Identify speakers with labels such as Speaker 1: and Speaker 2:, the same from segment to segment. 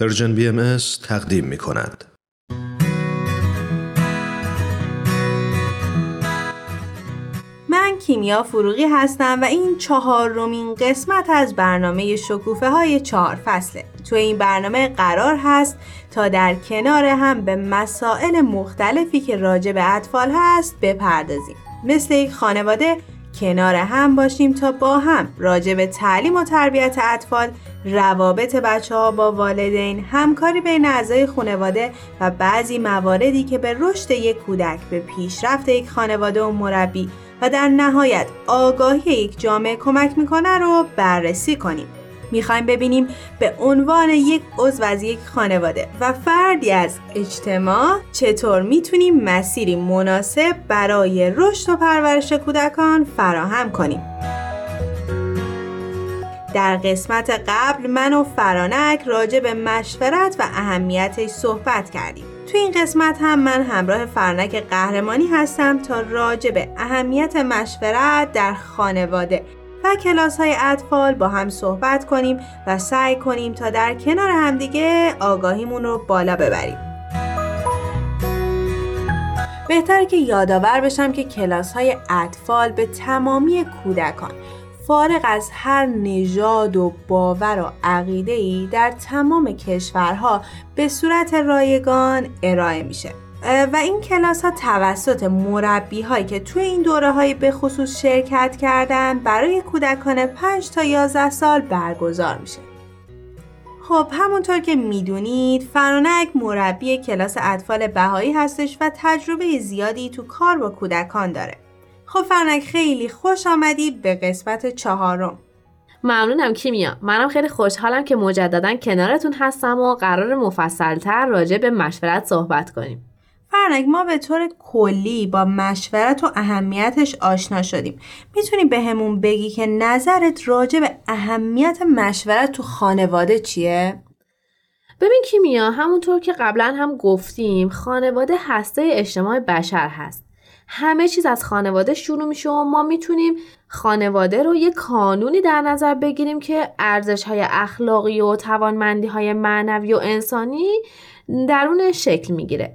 Speaker 1: Persian BM تقدیم می کند.
Speaker 2: من کیمیا فروغی هستم و این چهارمین قسمت از برنامه شکوفه های چهار فصله تو این برنامه قرار هست تا در کنار هم به مسائل مختلفی که راجع به اطفال هست بپردازیم مثل یک خانواده کنار هم باشیم تا با هم راجع به تعلیم و تربیت اطفال روابط بچه ها با والدین همکاری بین اعضای خانواده و بعضی مواردی که به رشد یک کودک به پیشرفت یک خانواده و مربی و در نهایت آگاهی یک جامعه کمک می‌کنه رو بررسی کنیم. می‌خوایم ببینیم به عنوان یک عضو از یک خانواده و فردی از اجتماع چطور می‌تونیم مسیری مناسب برای رشد و پرورش کودکان فراهم کنیم. در قسمت قبل من و فرانک راجع به مشورت و اهمیتش صحبت کردیم. تو این قسمت هم من همراه فرنک قهرمانی هستم تا راجع به اهمیت مشورت در خانواده و کلاس های اطفال با هم صحبت کنیم و سعی کنیم تا در کنار همدیگه آگاهیمون رو بالا ببریم. بهتر که یادآور بشم که کلاس های اطفال به تمامی کودکان فارغ از هر نژاد و باور و عقیده ای در تمام کشورها به صورت رایگان ارائه میشه. و این کلاس ها توسط مربی هایی که توی این دوره های به خصوص شرکت کردن برای کودکان 5 تا 11 سال برگزار میشه. خب همونطور که می‌دونید فرانک مربی کلاس اطفال بهایی هستش و تجربه زیادی تو کار با کودکان داره. خب فرنک خیلی خوش آمدی به قسمت چهارم.
Speaker 3: ممنونم کیمیا. منم خیلی خوشحالم که مجددا کنارتون هستم و قراره مفصلتر راجع به مشورت صحبت کنیم.
Speaker 2: فرنک ما به طور کلی با مشورت و اهمیتش آشنا شدیم. می‌تونی بهمون بگی که نظرت راجع به اهمیت مشورت تو خانواده چیه؟
Speaker 3: ببین کیمیا همونطور که قبلا هم گفتیم خانواده هسته اجتماع بشر هست. همه چیز از خانواده شروع میشه و ما می‌تونیم خانواده رو یه کانونی در نظر بگیریم که ارزش های اخلاقی و توانمندی های معنوی و انسانی درون شکل می‌گیره.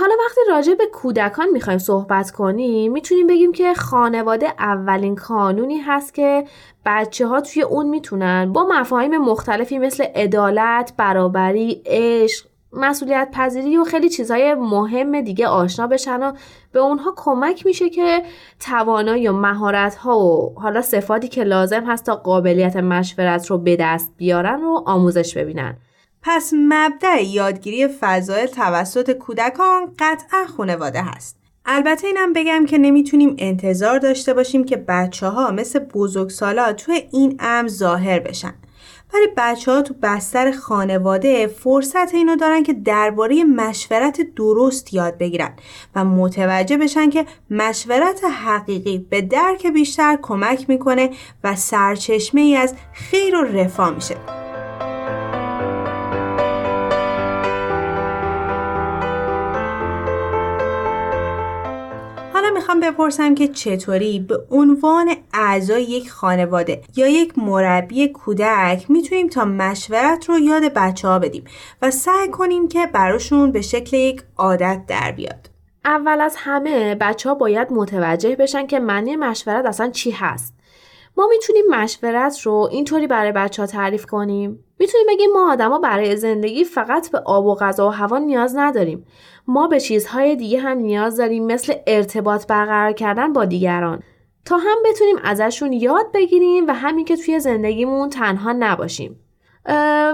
Speaker 3: حالا وقتی راجع به کودکان می‌خوایم صحبت کنیم می‌تونیم بگیم که خانواده اولین کانونی هست که بچه ها توی اون می‌تونن با مفاهیم مختلفی مثل عدالت، برابری، عشق، مسئولیت پذیری و خیلی چیزهای مهم دیگه آشنا بشن و به اونها کمک میشه که توانایی و مهارت ها و حالا صفاتی که لازم هست تا قابلیت مشورت رو به دست بیارن و آموزش ببینن.
Speaker 2: پس مبدع یادگیری فضایل توسط کودکان قطعا خانواده هست. البته اینم بگم که نمی‌تونیم انتظار داشته باشیم که بچه ها مثل بزرگسالا توی این امر ظاهر بشن. ولی بچه ها تو بستر خانواده فرصت اینو دارن که درباره مشورت درست یاد بگیرن و متوجه بشن که مشورت حقیقی به درک بیشتر کمک می‌کنه و سرچشمه ای از خیر و رفاه میشه. می‌خوام بپرسم که چطوری به عنوان اعضای یک خانواده یا یک مربی کودک می‌تونیم تا مشورت رو یاد بچه ها بدیم و سعی کنیم که براشون به شکل یک عادت در بیاد.
Speaker 3: اول از همه بچه ها باید متوجه بشن که معنی مشورت اصلا چی هست. ما می‌تونیم مشورت رو اینطوری برای بچه ها تعریف کنیم؟ می‌تونیم بگیم ما آدما برای زندگی فقط به آب و غذا و هوا نیاز نداریم. ما به چیزهای دیگه هم نیاز داریم مثل ارتباط برقرار کردن با دیگران. تا هم بتونیم ازشون یاد بگیریم و همین که توی زندگیمون تنها نباشیم.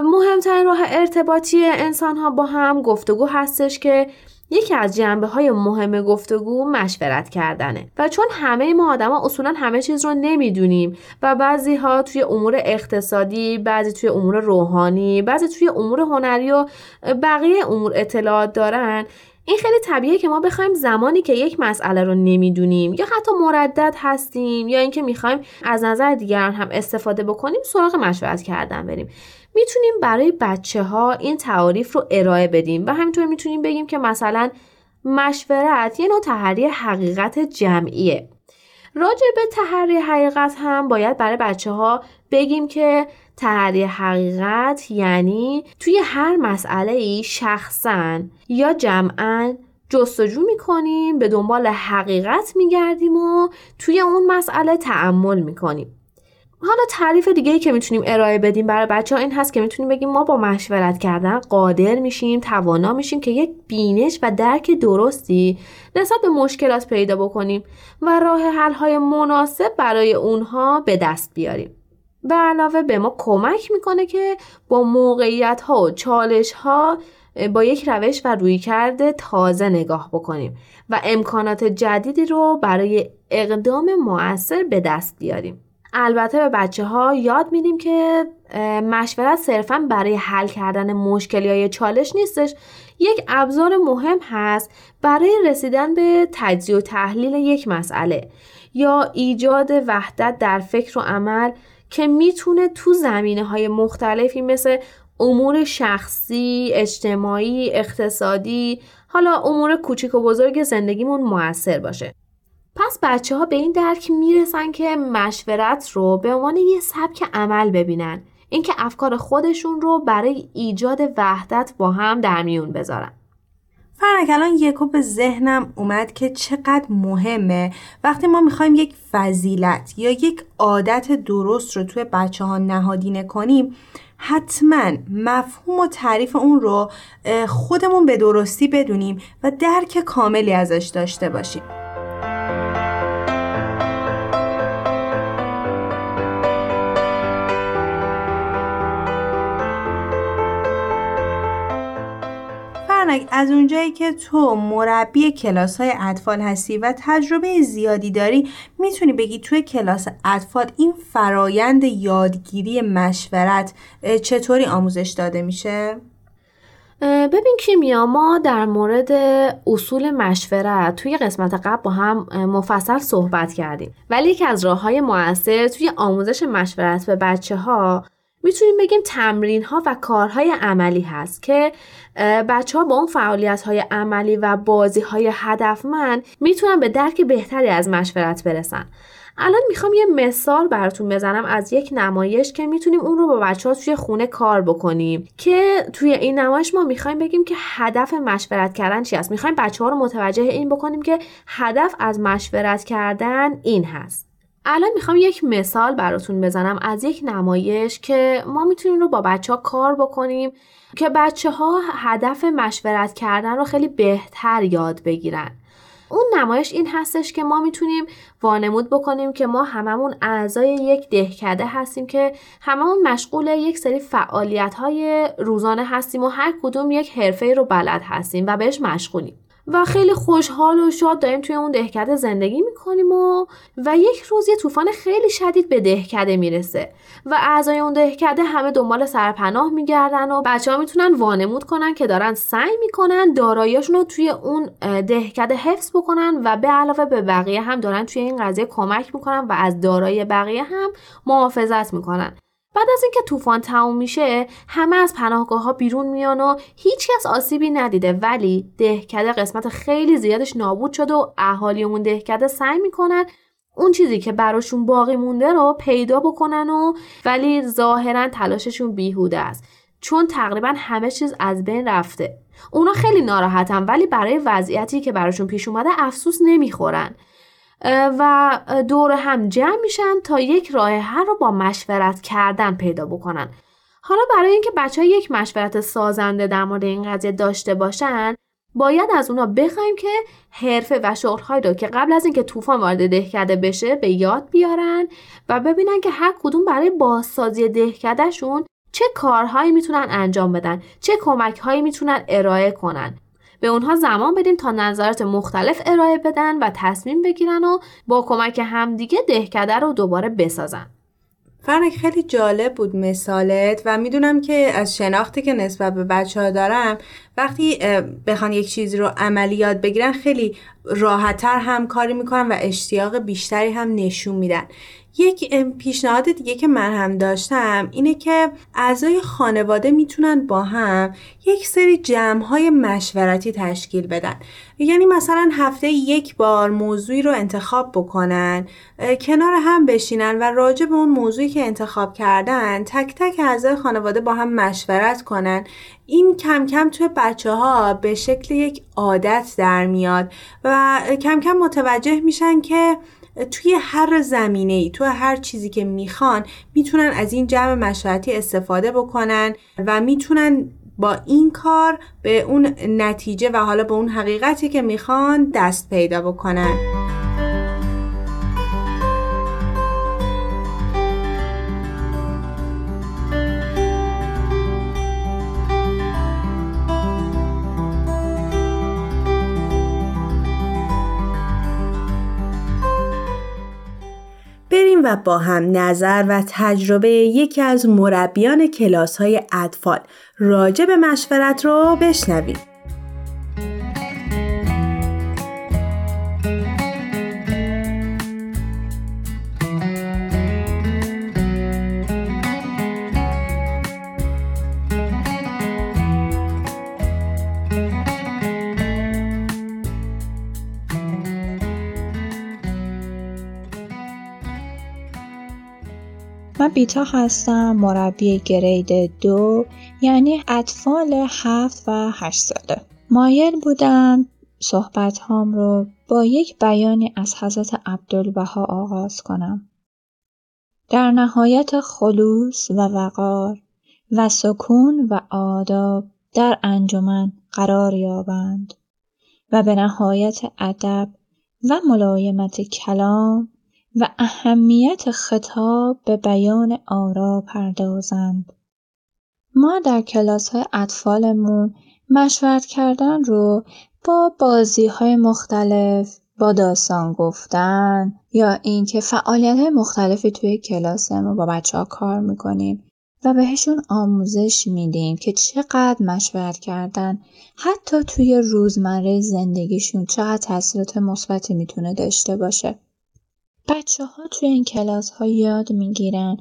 Speaker 3: مهمترین راه ارتباطی انسان ها با هم گفتگو هستش که یکی از جنبه های مهم گفتگو مشورت کردنه و چون همه ما آدما اصولا همه چیز رو نمی‌دونیم و بعضی ها توی امور اقتصادی بعضی توی امور روحانی بعضی توی امور هنری و بقیه امور اطلاعات دارن این خیلی طبیعیه که ما بخوایم زمانی که یک مسئله رو نمی‌دونیم یا حتی مردد هستیم یا اینکه می‌خوایم از نظر دیگران هم استفاده بکنیم سراغ مشورت کردن بریم. می‌تونیم برای بچه ها این تعاریف رو ارائه بدیم و همینطور می‌تونیم بگیم که مثلا مشورت یه نوع تحری حقیقت جمعیه. راجع به تحری حقیقت هم باید برای بچه ها بگیم که تحری حقیقت یعنی توی هر مسئله ای شخصا یا جمعا جستجو می‌کنیم به دنبال حقیقت میگردیم و توی اون مسئله تعمل می‌کنیم. حالا تعریف دیگه ای که می‌تونیم ارائه بدیم برای بچه ها این هست که می‌تونیم بگیم ما با مشورت کردن قادر میشیم توانا میشیم که یک بینش و درک درستی نسبت به مشکلات پیدا بکنیم و راه حل های مناسب برای اونها به دست بیاریم به علاوه به ما کمک می‌کنه که با موقعیت ها و چالش ها با یک روش و روی کرده تازه نگاه بکنیم و امکانات جدیدی رو برای اقدام مؤثر به دست بیاریم. البته به بچه ها یاد میدیم که مشورت صرفا برای حل کردن مشکلی های چالش نیستش یک ابزار مهم هست برای رسیدن به تجزیه و تحلیل یک مسئله یا ایجاد وحدت در فکر و عمل که می‌تونه تو زمینه های مختلفی مثل امور شخصی، اجتماعی، اقتصادی، حالا امور کوچیک و بزرگ زندگیمون موثر باشه. پس بچه ها به این درک می‌رسن که مشورت رو به عنوان یه سبک عمل ببینن. اینکه افکار خودشون رو برای ایجاد وحدت با هم در میون بذارن.
Speaker 2: فرنک الان یکو به ذهنم اومد که چقدر مهمه وقتی ما می‌خوایم یک فضیلت یا یک عادت درست رو توی بچه ها نهادینه کنیم حتما مفهوم و تعریف اون رو خودمون به درستی بدونیم و درک کاملی ازش داشته باشیم از اونجایی که تو مربی کلاس های اطفال هستی و تجربه زیادی داری می‌تونی بگی توی کلاس اطفال این فرایند یادگیری مشورت چطوری آموزش داده میشه؟
Speaker 3: ببین کیمیا ما در مورد اصول مشورت توی قسمت قبل با هم مفصل صحبت کردیم ولی یکی از راه های توی آموزش مشورت به بچه ها می‌تونیم بگیم تمرین ها و کارهای عملی هست که بچه ها با اون فعالیت های عملی و بازی های هدفمند می‌تونن به درک بهتری از مشورت برسن. الان می‌خوام یه مثال براتون بزنم از یک نمایش که می‌تونیم اون رو با بچه ها توی خونه کار بکنیم. که توی این نمایش ما می‌خوایم بگیم که هدف مشورت کردن چی است می‌خوایم بچه ها رو متوجه این بکنیم که هدف از مشورت کردن این هست. الان می‌خوام یک مثال براتون بزنم از یک نمایش که ما می‌تونیم رو با بچه ها کار بکنیم که بچه ها هدف مشورت کردن رو خیلی بهتر یاد بگیرن. اون نمایش این هستش که ما می‌تونیم وانمود بکنیم که ما هممون اعضای یک دهکده هستیم که هممون مشغول یک سری فعالیت های روزانه هستیم و هر کدوم یک حرفه رو بلد هستیم و بهش مشغولیم. و خیلی خوشحال و شاد داریم توی اون دهکده زندگی می‌کنیم و و یک روز یه طوفان خیلی شدید به دهکده می‌رسه. و اعضای اون دهکده همه دنبال سرپناه میگردن و بچه ها می‌تونن وانمود کنن که دارن سعی می‌کنن داراییاشون رو توی اون دهکده حفظ بکنن و به علاوه به بقیه هم دارن توی این قضیه کمک می‌کنن و از دارایی بقیه هم محافظت می‌کنن. بعد از اینکه طوفان تموم میشه همه از پناهگاه ها بیرون میان و هیچکس آسیبی ندیده. ولی دهکده قسمت خیلی زیادش نابود شده و اهالی اون دهکده سعی می‌کنن اون چیزی که براشون باقی مونده رو پیدا بکنن و ولی ظاهرا تلاششون بیهوده است. چون تقریبا همه چیز از بین رفته. اونا خیلی ناراحتن ولی برای وضعیتی که براشون پیش اومده افسوس نمی‌خورن. و دور هم جمع میشن تا یک راه حل رو با مشورت کردن پیدا بکنن. حالا برای اینکه بچه یک مشورت سازنده در مورد این قضیه داشته باشن باید از اونا بخوایم که حرفه و شغلهایی رو که قبل از اینکه طوفان وارد دهکده بشه به یاد بیارن و ببینن که هر کدوم برای بازسازی دهکدهشون چه کارهایی می‌تونن انجام بدن چه کمکهایی می‌تونن ارائه کنن. به اونها زمان بدیم تا نظرات مختلف ارائه بدن و تصمیم بگیرن و با کمک همدیگه دهکده رو دوباره بسازن.
Speaker 2: فرنک خیلی جالب بود مثالت و می‌دونم که از شناختی که نسبت به بچه ها دارم وقتی بخوان یک چیزی رو عملی یاد بگیرن خیلی راحتتر هم کاری می‌کنن و اشتیاق بیشتری هم نشون میدن. یک پیشنهاد دیگه که من هم داشتم اینه که اعضای خانواده می‌تونن با هم یک سری جمعهای مشورتی تشکیل بدن. یعنی مثلا هفته یک بار موضوعی رو انتخاب بکنن کنار هم بشینن و راجع به اون موضوعی که انتخاب کردن تک تک اعضای خانواده با هم مشورت کنن. این کم کم توی بچه ها به شکل یک عادت در میاد و کم کم متوجه میشن که توی هر زمینه ای توی هر چیزی که می‌خوان می‌تونن از این جمع مشورتی استفاده بکنن و می‌تونن با این کار به اون نتیجه و حالا به اون حقیقتی که می‌خوان دست پیدا بکنن. بریم و با هم نظر و تجربه یکی از مربیان کلاس های اطفال راجع به مشورت رو بشنویم.
Speaker 4: من بیتا هستم مربی گرید دو یعنی اطفال هفت و هشت ساله. مایل بودم صحبت هام رو با یک بیانی از حضرت عبدالبها آغاز کنم. در نهایت خلوص و وقار و سکون و آداب در انجمن قرار یابند و به نهایت ادب و ملایمت کلام و اهمیت خطاب به بیان آرا پردازند. ما در کلاس های اطفالمون مشورت کردن رو با بازی های مختلف با داستان گفتن یا اینکه فعالیت های مختلفی توی کلاسمون با بچه ها کار می‌کنیم و بهشون آموزش میدیم که چقدر مشورت کردن حتی توی روزمره زندگیشون چقدر تاثیرات مثبتی می‌تونه داشته باشه. بچه ها توی این کلاس ها یاد می‌گیرن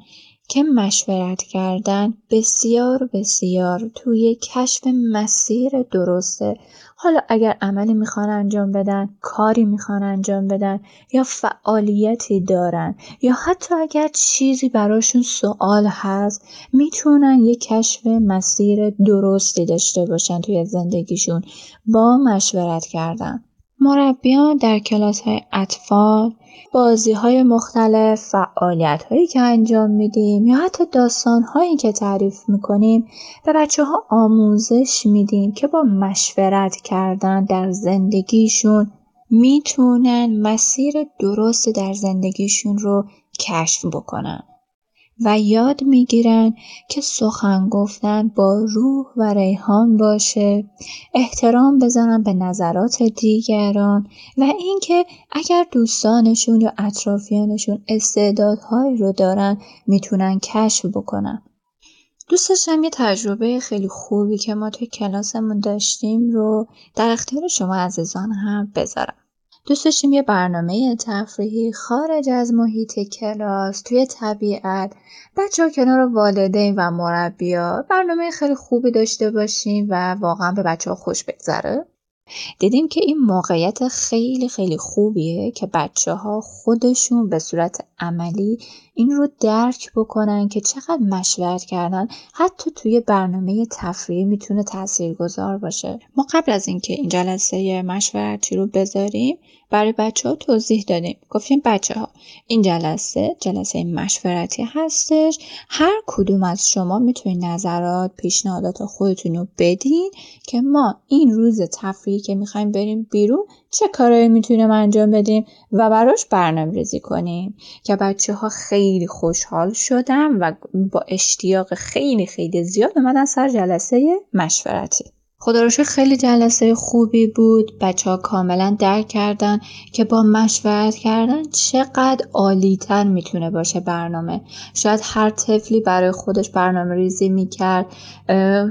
Speaker 4: که مشورت کردن بسیار بسیار توی کشف مسیر درسته. حالا اگر عملی می‌خوان انجام بدن کاری می‌خوان انجام بدن یا فعالیتی دارن یا حتی اگر چیزی براشون سوال هست می‌تونن یه کشف مسیر درستی داشته باشن توی زندگیشون. با مشورت کردن. مربیان در کلاس های اطفال بازی های مختلف، فعالیت هایی که انجام میدیم یا حتی داستان هایی که تعریف می‌کنیم به بچه ها آموزش میدیم که با مشورت کردن در زندگیشون می‌تونن مسیر درست در زندگیشون رو کشف بکنن. و یاد می‌گیرن که سخن گفتن با روح و ریحان باشه. احترام بزنن به نظرات دیگران و اینکه اگر دوستانشون یا اطرافیانشون استعدادهایی رو دارن می‌تونن کشف بکنن. دوست داشتم یه تجربه خیلی خوبی که ما توی کلاسمون داشتیم رو در اختیار شما عزیزان هم بذارم. دوست داشتیم یه برنامه تفریحی خارج از محیط کلاس توی طبیعت. بچه ها کنار والدین و مربیا برنامه خیلی خوبی داشته باشیم و واقعا به بچه ها خوش بگذره. دیدیم که این موقعیت خیلی خیلی خوبیه که بچه ها خودشون به صورت عملی این رو درک بکنن که چقدر مشورت کردن. حتی توی برنامه تفریحی می‌تونه تاثیرگذار باشه. ما قبل از اینکه این جلسه مشورتی رو بذاریم برای بچه ها توضیح دادیم. گفتیم بچه ها این جلسه جلسه مشورتی هستش. هر کدوم از شما می‌تونید نظرات پیشنهادات خودتون رو بدین که ما این روز تفریحی که می‌خوایم بریم بیرون چه کارایی می‌تونیم انجام بدیم و براش برنامه ریزی کنیم که بچه ها خیلی خوشحال شدن و با اشتیاق خیلی خیلی زیاد اومدن سر جلسه مشورتی. خدا رو خیلی جلسه خوبی بود. بچه ها کاملا درک کردن که با مشورت کردن چقدر عالیتر می‌تونه باشه برنامه. شاید هر طفلی برای خودش برنامه ریزی می‌کرد.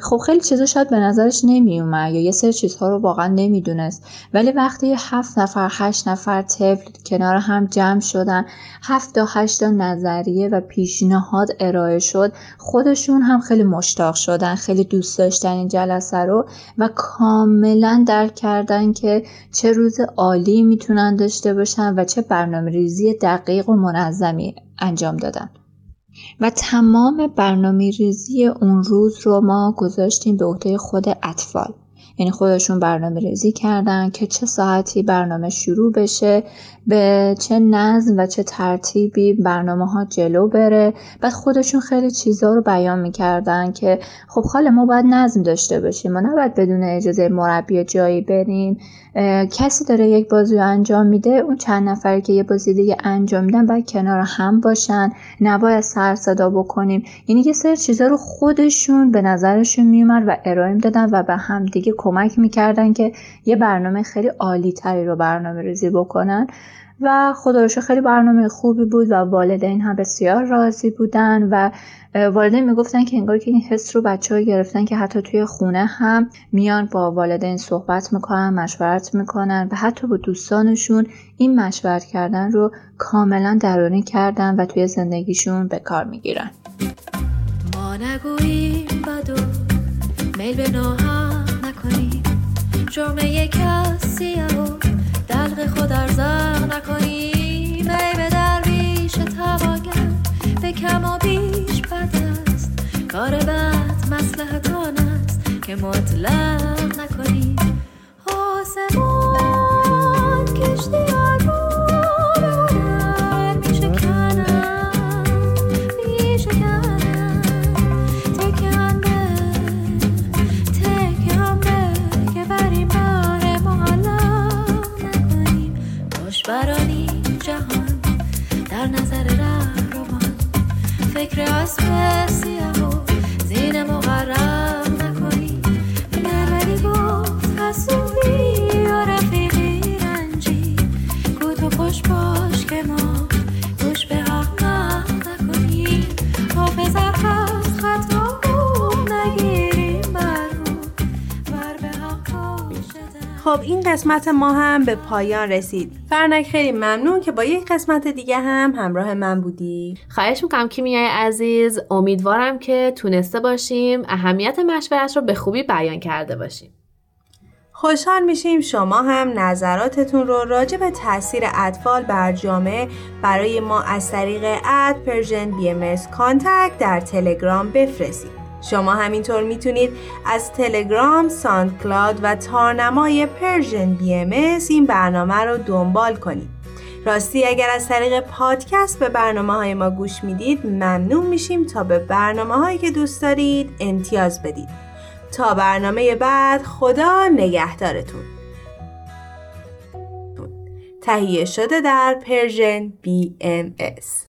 Speaker 4: خب خیلی چیزا شاید به نظرش نمیومد یا یه سری چیزها رو واقعا نمی‌دونست. ولی وقتی هفت نفر هشت نفر طفل کنار هم جمع شدن هفت تا هشت نظریه و پیشنهاد ارائه شد خودشون هم خیلی مشتاق شدن خیلی دوست داشتن این جلسه رو. و کاملا درک کردن که چه روز عالی می‌تونن داشته باشن و چه برنامه ریزی دقیق و منظمی انجام دادن. و تمام برنامه ریزی اون روز رو ما گذاشتیم به عهده خود اطفال. یعنی خودشون برنامه ریزی کردن که چه ساعتی برنامه شروع بشه به چه نظم و چه ترتیبی برنامه ها جلو بره. بعد خودشون خیلی چیزا رو بیان می‌کردن که خب خاله ما باید نظم داشته باشیم. ما نباید بدون اجازه مربی جایی بریم. کسی داره یک بازی انجام میده اون چند نفری که یه بازی دیگه انجام میدن باید کنار هم باشن نباید سر صدا بکنیم. یعنی یه سری چیزا رو خودشون به نظرشون میومد و ارائه دادن و به هم دیگه کمک می‌کردن که یه برنامه خیلی عالی تری رو برنامه ریزی بکنن. و خدا خیلی برنامه خوبی بود و والدین هم بسیار راضی بودن و والدین می‌گفتن که انگار که این حس رو بچه ها گرفتن که حتی توی خونه هم میان با والدین صحبت می‌کنن مشورت می‌کنن و حتی با دوستانشون این مشورت کردن رو کاملا درونی کردن و توی زندگیشون به کار می‌گیرن. ما نگوییم بدو میل به نکنیم. جرمه کسی دلق خود ارزق نکنیم. ای به درویش تواگر به کم و بیش بد است. کار بد مسلحت است که مطلق نکنیم. آسمان کشتی
Speaker 2: قسمت ما هم به پایان رسید. فرنک خیلی ممنون که با یک قسمت دیگه هم همراه من بودی.
Speaker 3: خواهش می‌کنم کیمیای عزیز امیدوارم که تونسته باشیم اهمیت مشورت رو به خوبی بیان کرده باشیم.
Speaker 2: خوشحال میشیم شما هم نظراتتون رو راجع به تاثیر اطفال بر جامعه برای ما از طریق at Persian BM در تلگرام بفرستید. شما همینطور می‌تونید از تلگرام، SoundCloud و تارنمای Persian BM این برنامه رو دنبال کنید. راستی اگر از طریق پادکست به برنامه های ما گوش می‌دید ممنون میشیم تا به برنامه هایی که دوست دارید امتیاز بدید. تا برنامه بعد خدا نگهدارتون. تهیه شده در Persian BMS